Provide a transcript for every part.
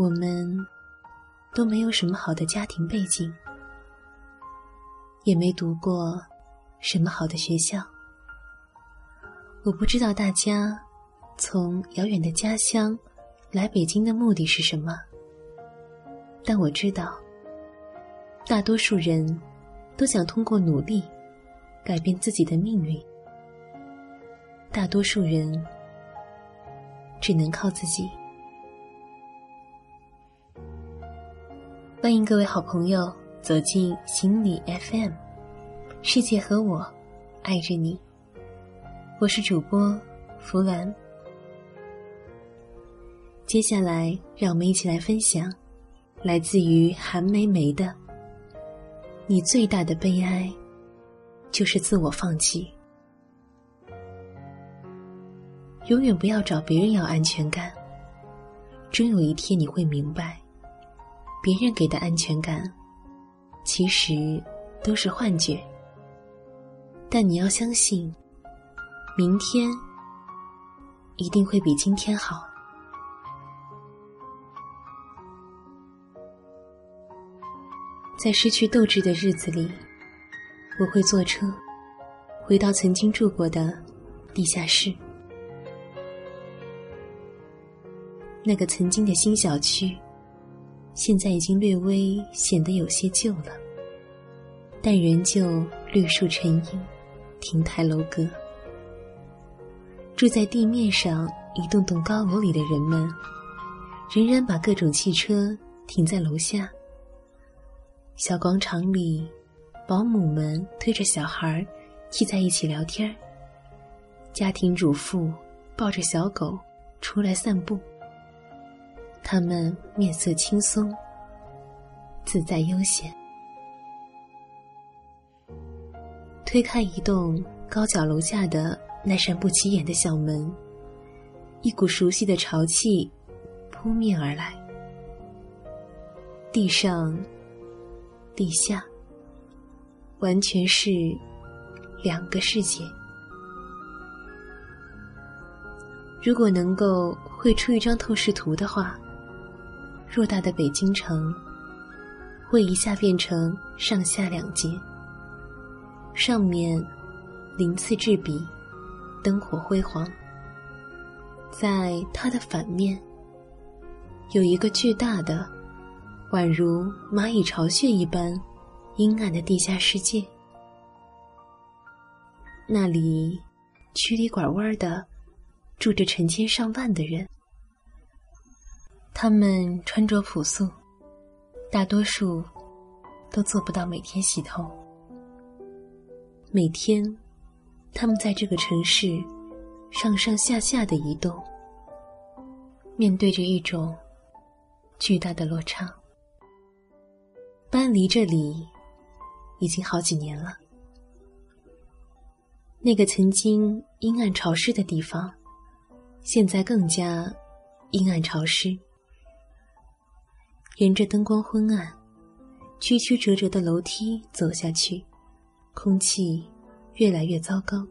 我们都没有什么好的家庭背景，也没读过什么好的学校。我不知道大家从遥远的家乡来北京的目的是什么，但我知道，大多数人都想通过努力改变自己的命运。大多数人只能靠自己。欢迎各位好朋友走进心理 FM，世界和我爱着你。我是主播弗兰。接下来，让我们一起来分享来自于韩梅梅的：“你最大的悲哀，就是自我放弃。永远不要找别人要安全感，终有一天你会明白。”别人给的安全感，其实都是幻觉。但你要相信，明天一定会比今天好。在失去斗志的日子里，我会坐车回到曾经住过的地下室，那个曾经的新小区。现在已经略微显得有些旧了，但仍旧绿树成荫，亭台楼阁。住在地面上一栋栋高楼里的人们，仍然把各种汽车停在楼下。小广场里，保姆们推着小孩挤在一起聊天家庭主妇抱着小狗出来散步。他们面色轻松，自在悠闲。推开一栋高脚楼下的那扇不起眼的小门，一股熟悉的潮气扑面而来。地上、地下，完全是两个世界。如果能够绘出一张透视图的话。偌大的北京城，会一下变成上下两街。上面鳞次栉比，灯火辉煌；在它的反面，有一个巨大的、宛如蚂蚁巢穴一般阴暗的地下世界。那里曲里拐弯的住着成千上万的人。他们穿着朴素，大多数都做不到每天洗头。每天，他们在这个城市上上下下的移动，面对着一种巨大的落差。搬离这里已经好几年了，那个曾经阴暗潮湿的地方，现在更加阴暗潮湿。沿着灯光昏暗、曲曲折折的楼梯走下去，空气越来越糟糕。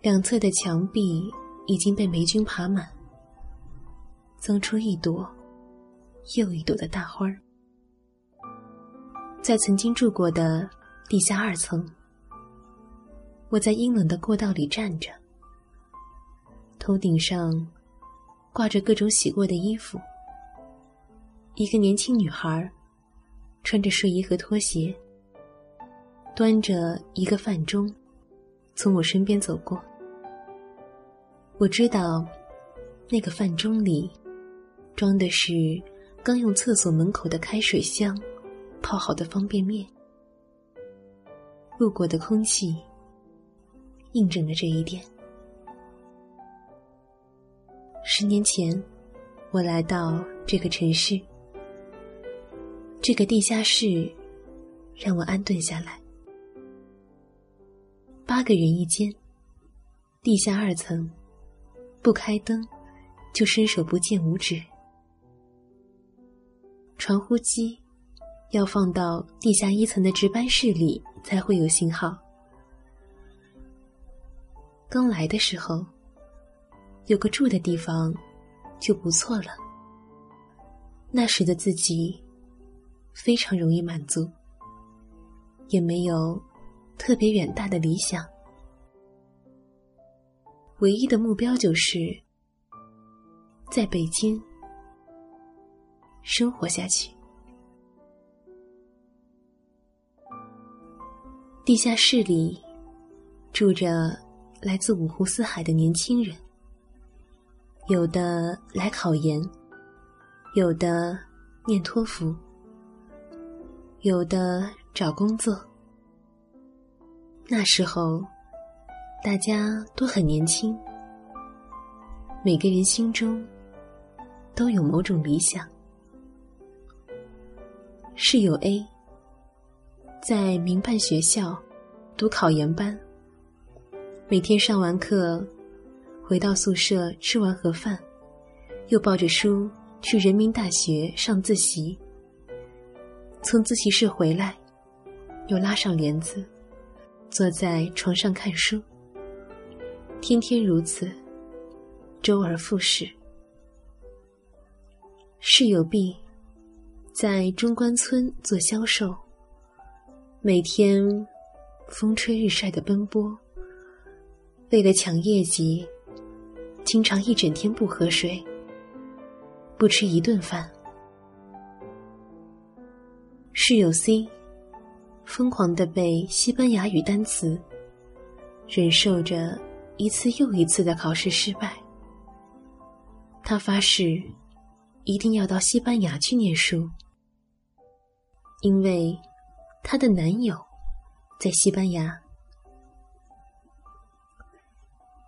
两侧的墙壁已经被霉菌爬满，增出一朵又一朵的大花儿。在曾经住过的地下二层，我在阴冷的过道里站着，头顶上挂着各种洗过的衣服。一个年轻女孩，穿着睡衣和拖鞋，端着一个饭盅，从我身边走过。我知道，那个饭盅里装的是刚用厕所门口的开水箱泡好的方便面。路过的空气印证了这一点。十年前，我来到这个城市。这个地下室让我安顿下来。八个人一间，地下二层，不开灯就伸手不见五指。传呼机要放到地下一层的值班室里才会有信号。刚来的时候，有个住的地方就不错了。那时的自己非常容易满足，也没有特别远大的理想，唯一的目标就是在北京生活下去。地下室里住着来自五湖四海的年轻人，有的来考研，有的念托福，有的找工作。那时候，大家都很年轻，每个人心中都有某种理想。室友 A。在民办学校读考研班，每天上完课，回到宿舍吃完盒饭，又抱着书去人民大学上自习。从自习室回来，又拉上帘子，坐在床上看书。天天如此，周而复始。室友 B 在中关村做销售。每天风吹日晒的奔波，为了抢业绩，经常一整天不喝水，不吃一顿饭。室友 C 疯狂的背西班牙语单词，忍受着一次又一次的考试失败。他发誓一定要到西班牙去念书，因为。她的男友在西班牙，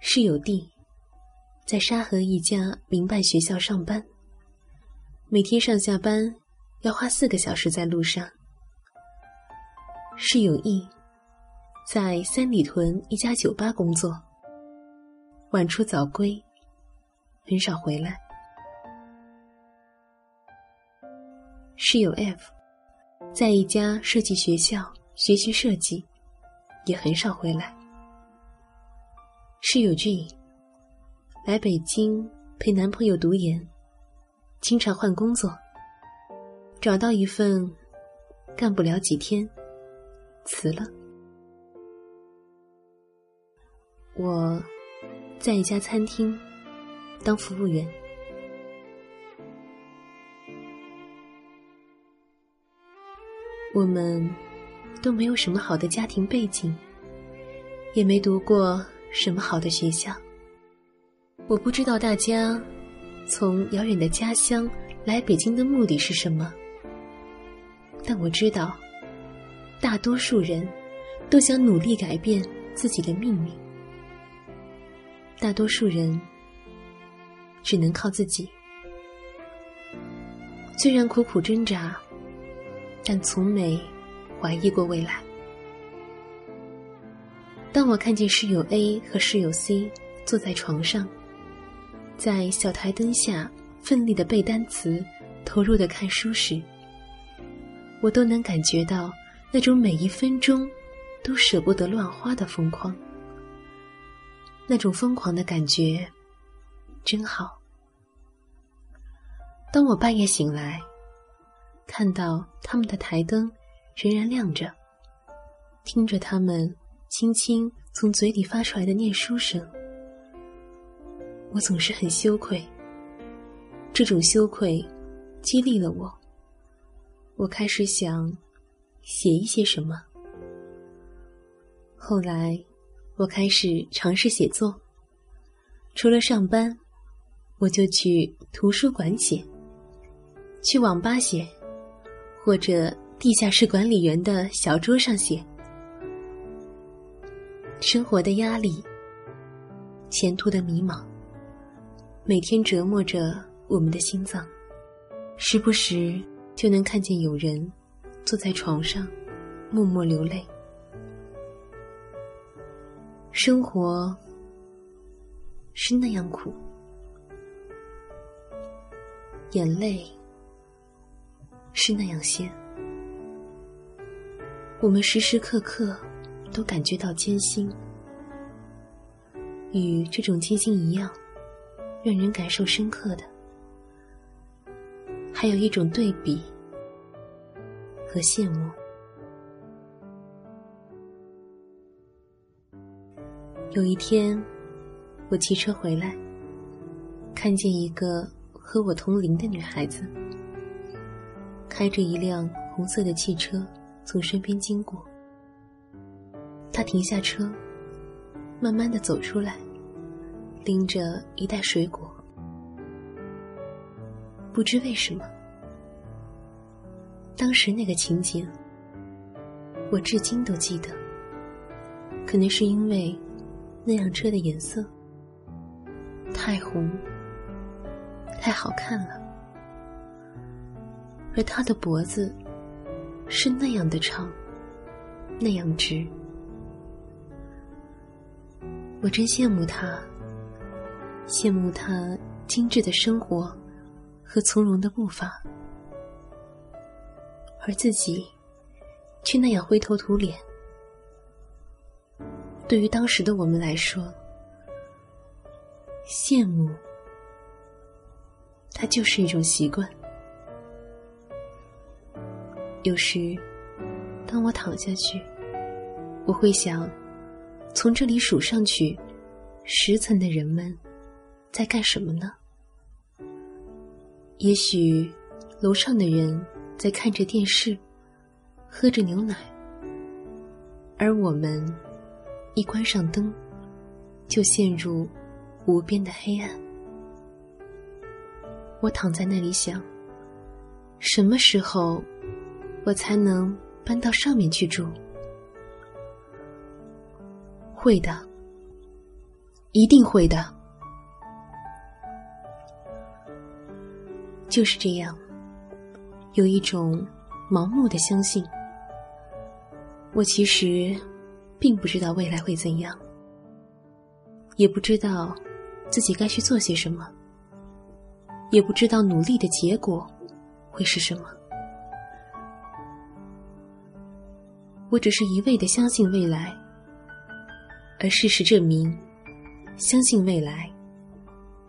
室友 D 在沙河一家民办学校上班，每天上下班要花四个小时在路上。室友 E 在三里屯一家酒吧工作，晚出早归，很少回来。室友 F。在一家设计学校学习设计，也很少回来。室友 G 来北京陪男朋友读研，经常换工作，找到一份干不了几天，辞了。我在一家餐厅当服务员。我们都没有什么好的家庭背景，也没读过什么好的学校。我不知道大家从遥远的家乡来北京的目的是什么，但我知道，大多数人都想努力改变自己的命运。大多数人只能靠自己，虽然苦苦挣扎。但从没怀疑过未来。当我看见室友 A 和室友 C 坐在床上，在小台灯下奋力的背单词、投入的看书时，我都能感觉到那种每一分钟都舍不得乱花的疯狂。那种疯狂的感觉真好。当我半夜醒来。看到他们的台灯仍然亮着，听着他们轻轻从嘴里发出来的念书声，我总是很羞愧。这种羞愧激励了我，我开始想写一些什么。后来，我开始尝试写作，除了上班，我就去图书馆写，去网吧写。或者地下室管理员的小桌上写，生活的压力，前途的迷茫，每天折磨着我们的心脏，时不时就能看见有人坐在床上默默流泪。生活是那样苦，眼泪。是那样鲜，我们时时刻刻都感觉到艰辛，与这种艰辛一样，让人感受深刻的，还有一种对比和羡慕。有一天，我骑车回来，看见一个和我同龄的女孩子，开着一辆红色的汽车从身边经过。她停下车，慢慢的走出来，拎着一袋水果。不知为什么，当时那个情景，我至今都记得。可能是因为那辆车的颜色太红、太好看了，而他的脖子是那样的长、那样直，我真羡慕他，羡慕他精致的生活。和从容的步伐，而自己却那样灰头土脸。对于当时的我们来说，羡慕，它就是一种习惯。有时，当我躺下去，我会想，从这里数上去，十层的人们在干什么呢？也许，楼上的人在看着电视，喝着牛奶，而我们一关上灯，就陷入无边的黑暗。我躺在那里想：什么时候我才能搬到上面去住？会的，一定会的。就是这样，有一种盲目的相信。我其实并不知道未来会怎样，也不知道自己该去做些什么，也不知道努力的结果会是什么。我只是一味的相信未来，而事实证明，相信未来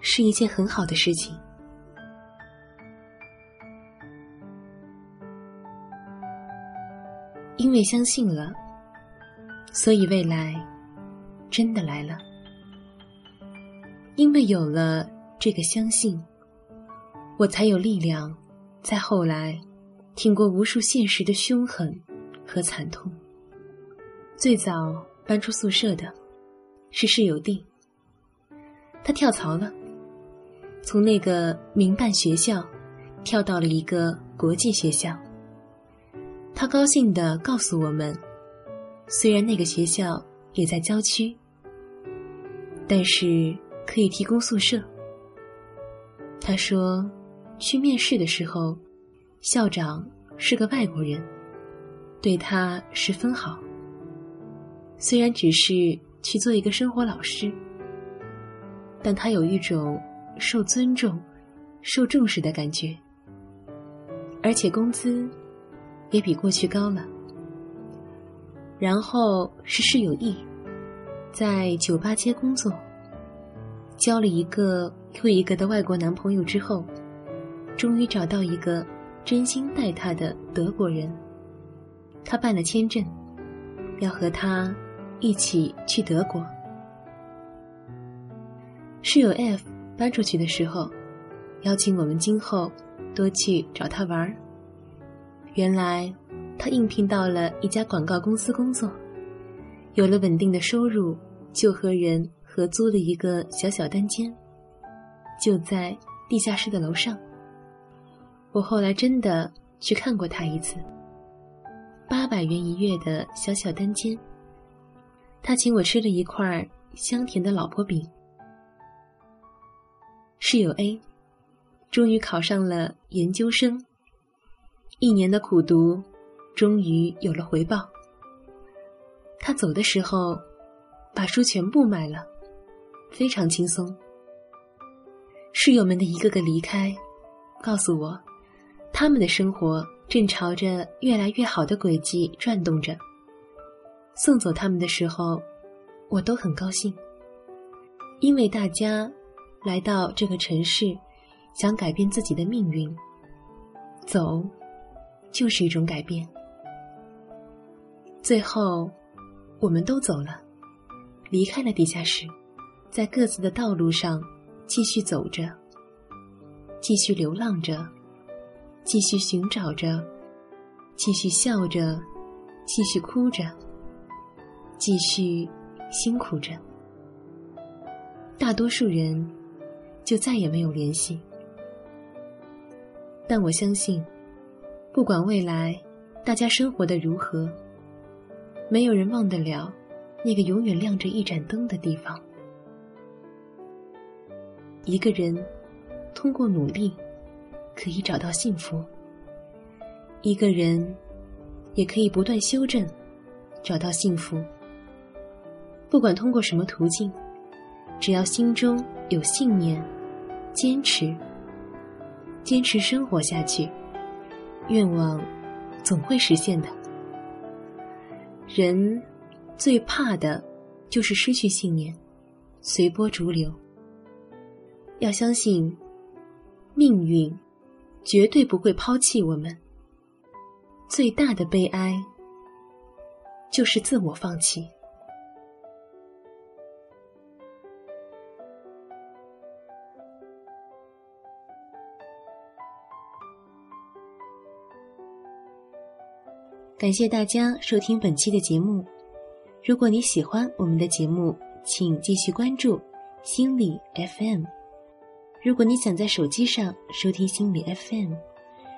是一件很好的事情。因为相信了，所以未来真的来了。因为有了这个相信，我才有力量，在后来挺过无数现实的凶狠和惨痛。最早搬出宿舍的是室友弟，他跳槽了，从那个民办学校跳到了一个国际学校。他高兴地告诉我们：“虽然那个学校也在郊区，但是可以提供宿舍。”他说：“去面试的时候，校长是个外国人，对他十分好。虽然只是去做一个生活老师，但他有一种受尊重、受重视的感觉，而且工资。”也比过去高了。然后是室友 E，在酒吧街工作，交了一个又一个的外国男朋友之后，终于找到一个真心待他的德国人。他办了签证，要和他一起去德国。室友 F 搬出去的时候，邀请我们今后多去找他玩儿。原来，他应聘到了一家广告公司工作，有了稳定的收入，就和人合租了一个小小单间，就在地下室的楼上。我后来真的去看过他一次，八百元一月的小小单间，他请我吃了一块香甜的老婆饼。室友 A，终于考上了研究生。一年的苦读，终于有了回报。他走的时候，把书全部卖了，非常轻松。室友们的一个个离开，告诉我，他们的生活正朝着越来越好的轨迹转动着。送走他们的时候，我都很高兴，因为大家来到这个城市，想改变自己的命运。走，就是一种改变。最后，我们都走了，离开了地下室，在各自的道路上继续走着，继续流浪着，继续寻找着，继续笑着，继续哭着，继续辛苦着。大多数人就再也没有联系。但我相信，不管未来大家生活的如何，没有人忘得了那个永远亮着一盏灯的地方。一个人通过努力可以找到幸福，一个人也可以不断修正，找到幸福。不管通过什么途径，只要心中有信念，坚持。坚持生活下去，愿望总会实现的。人最怕的就是失去信念，随波逐流。要相信，命运绝对不会抛弃我们。最大的悲哀就是自我放弃。感谢大家收听本期的节目。如果你喜欢我们的节目，请继续关注心理 FM。如果你想在手机上收听心理 FM，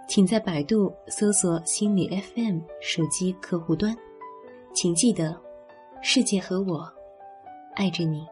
请在百度搜索心理 FM 手机客户端。请记得，世界和我爱着你。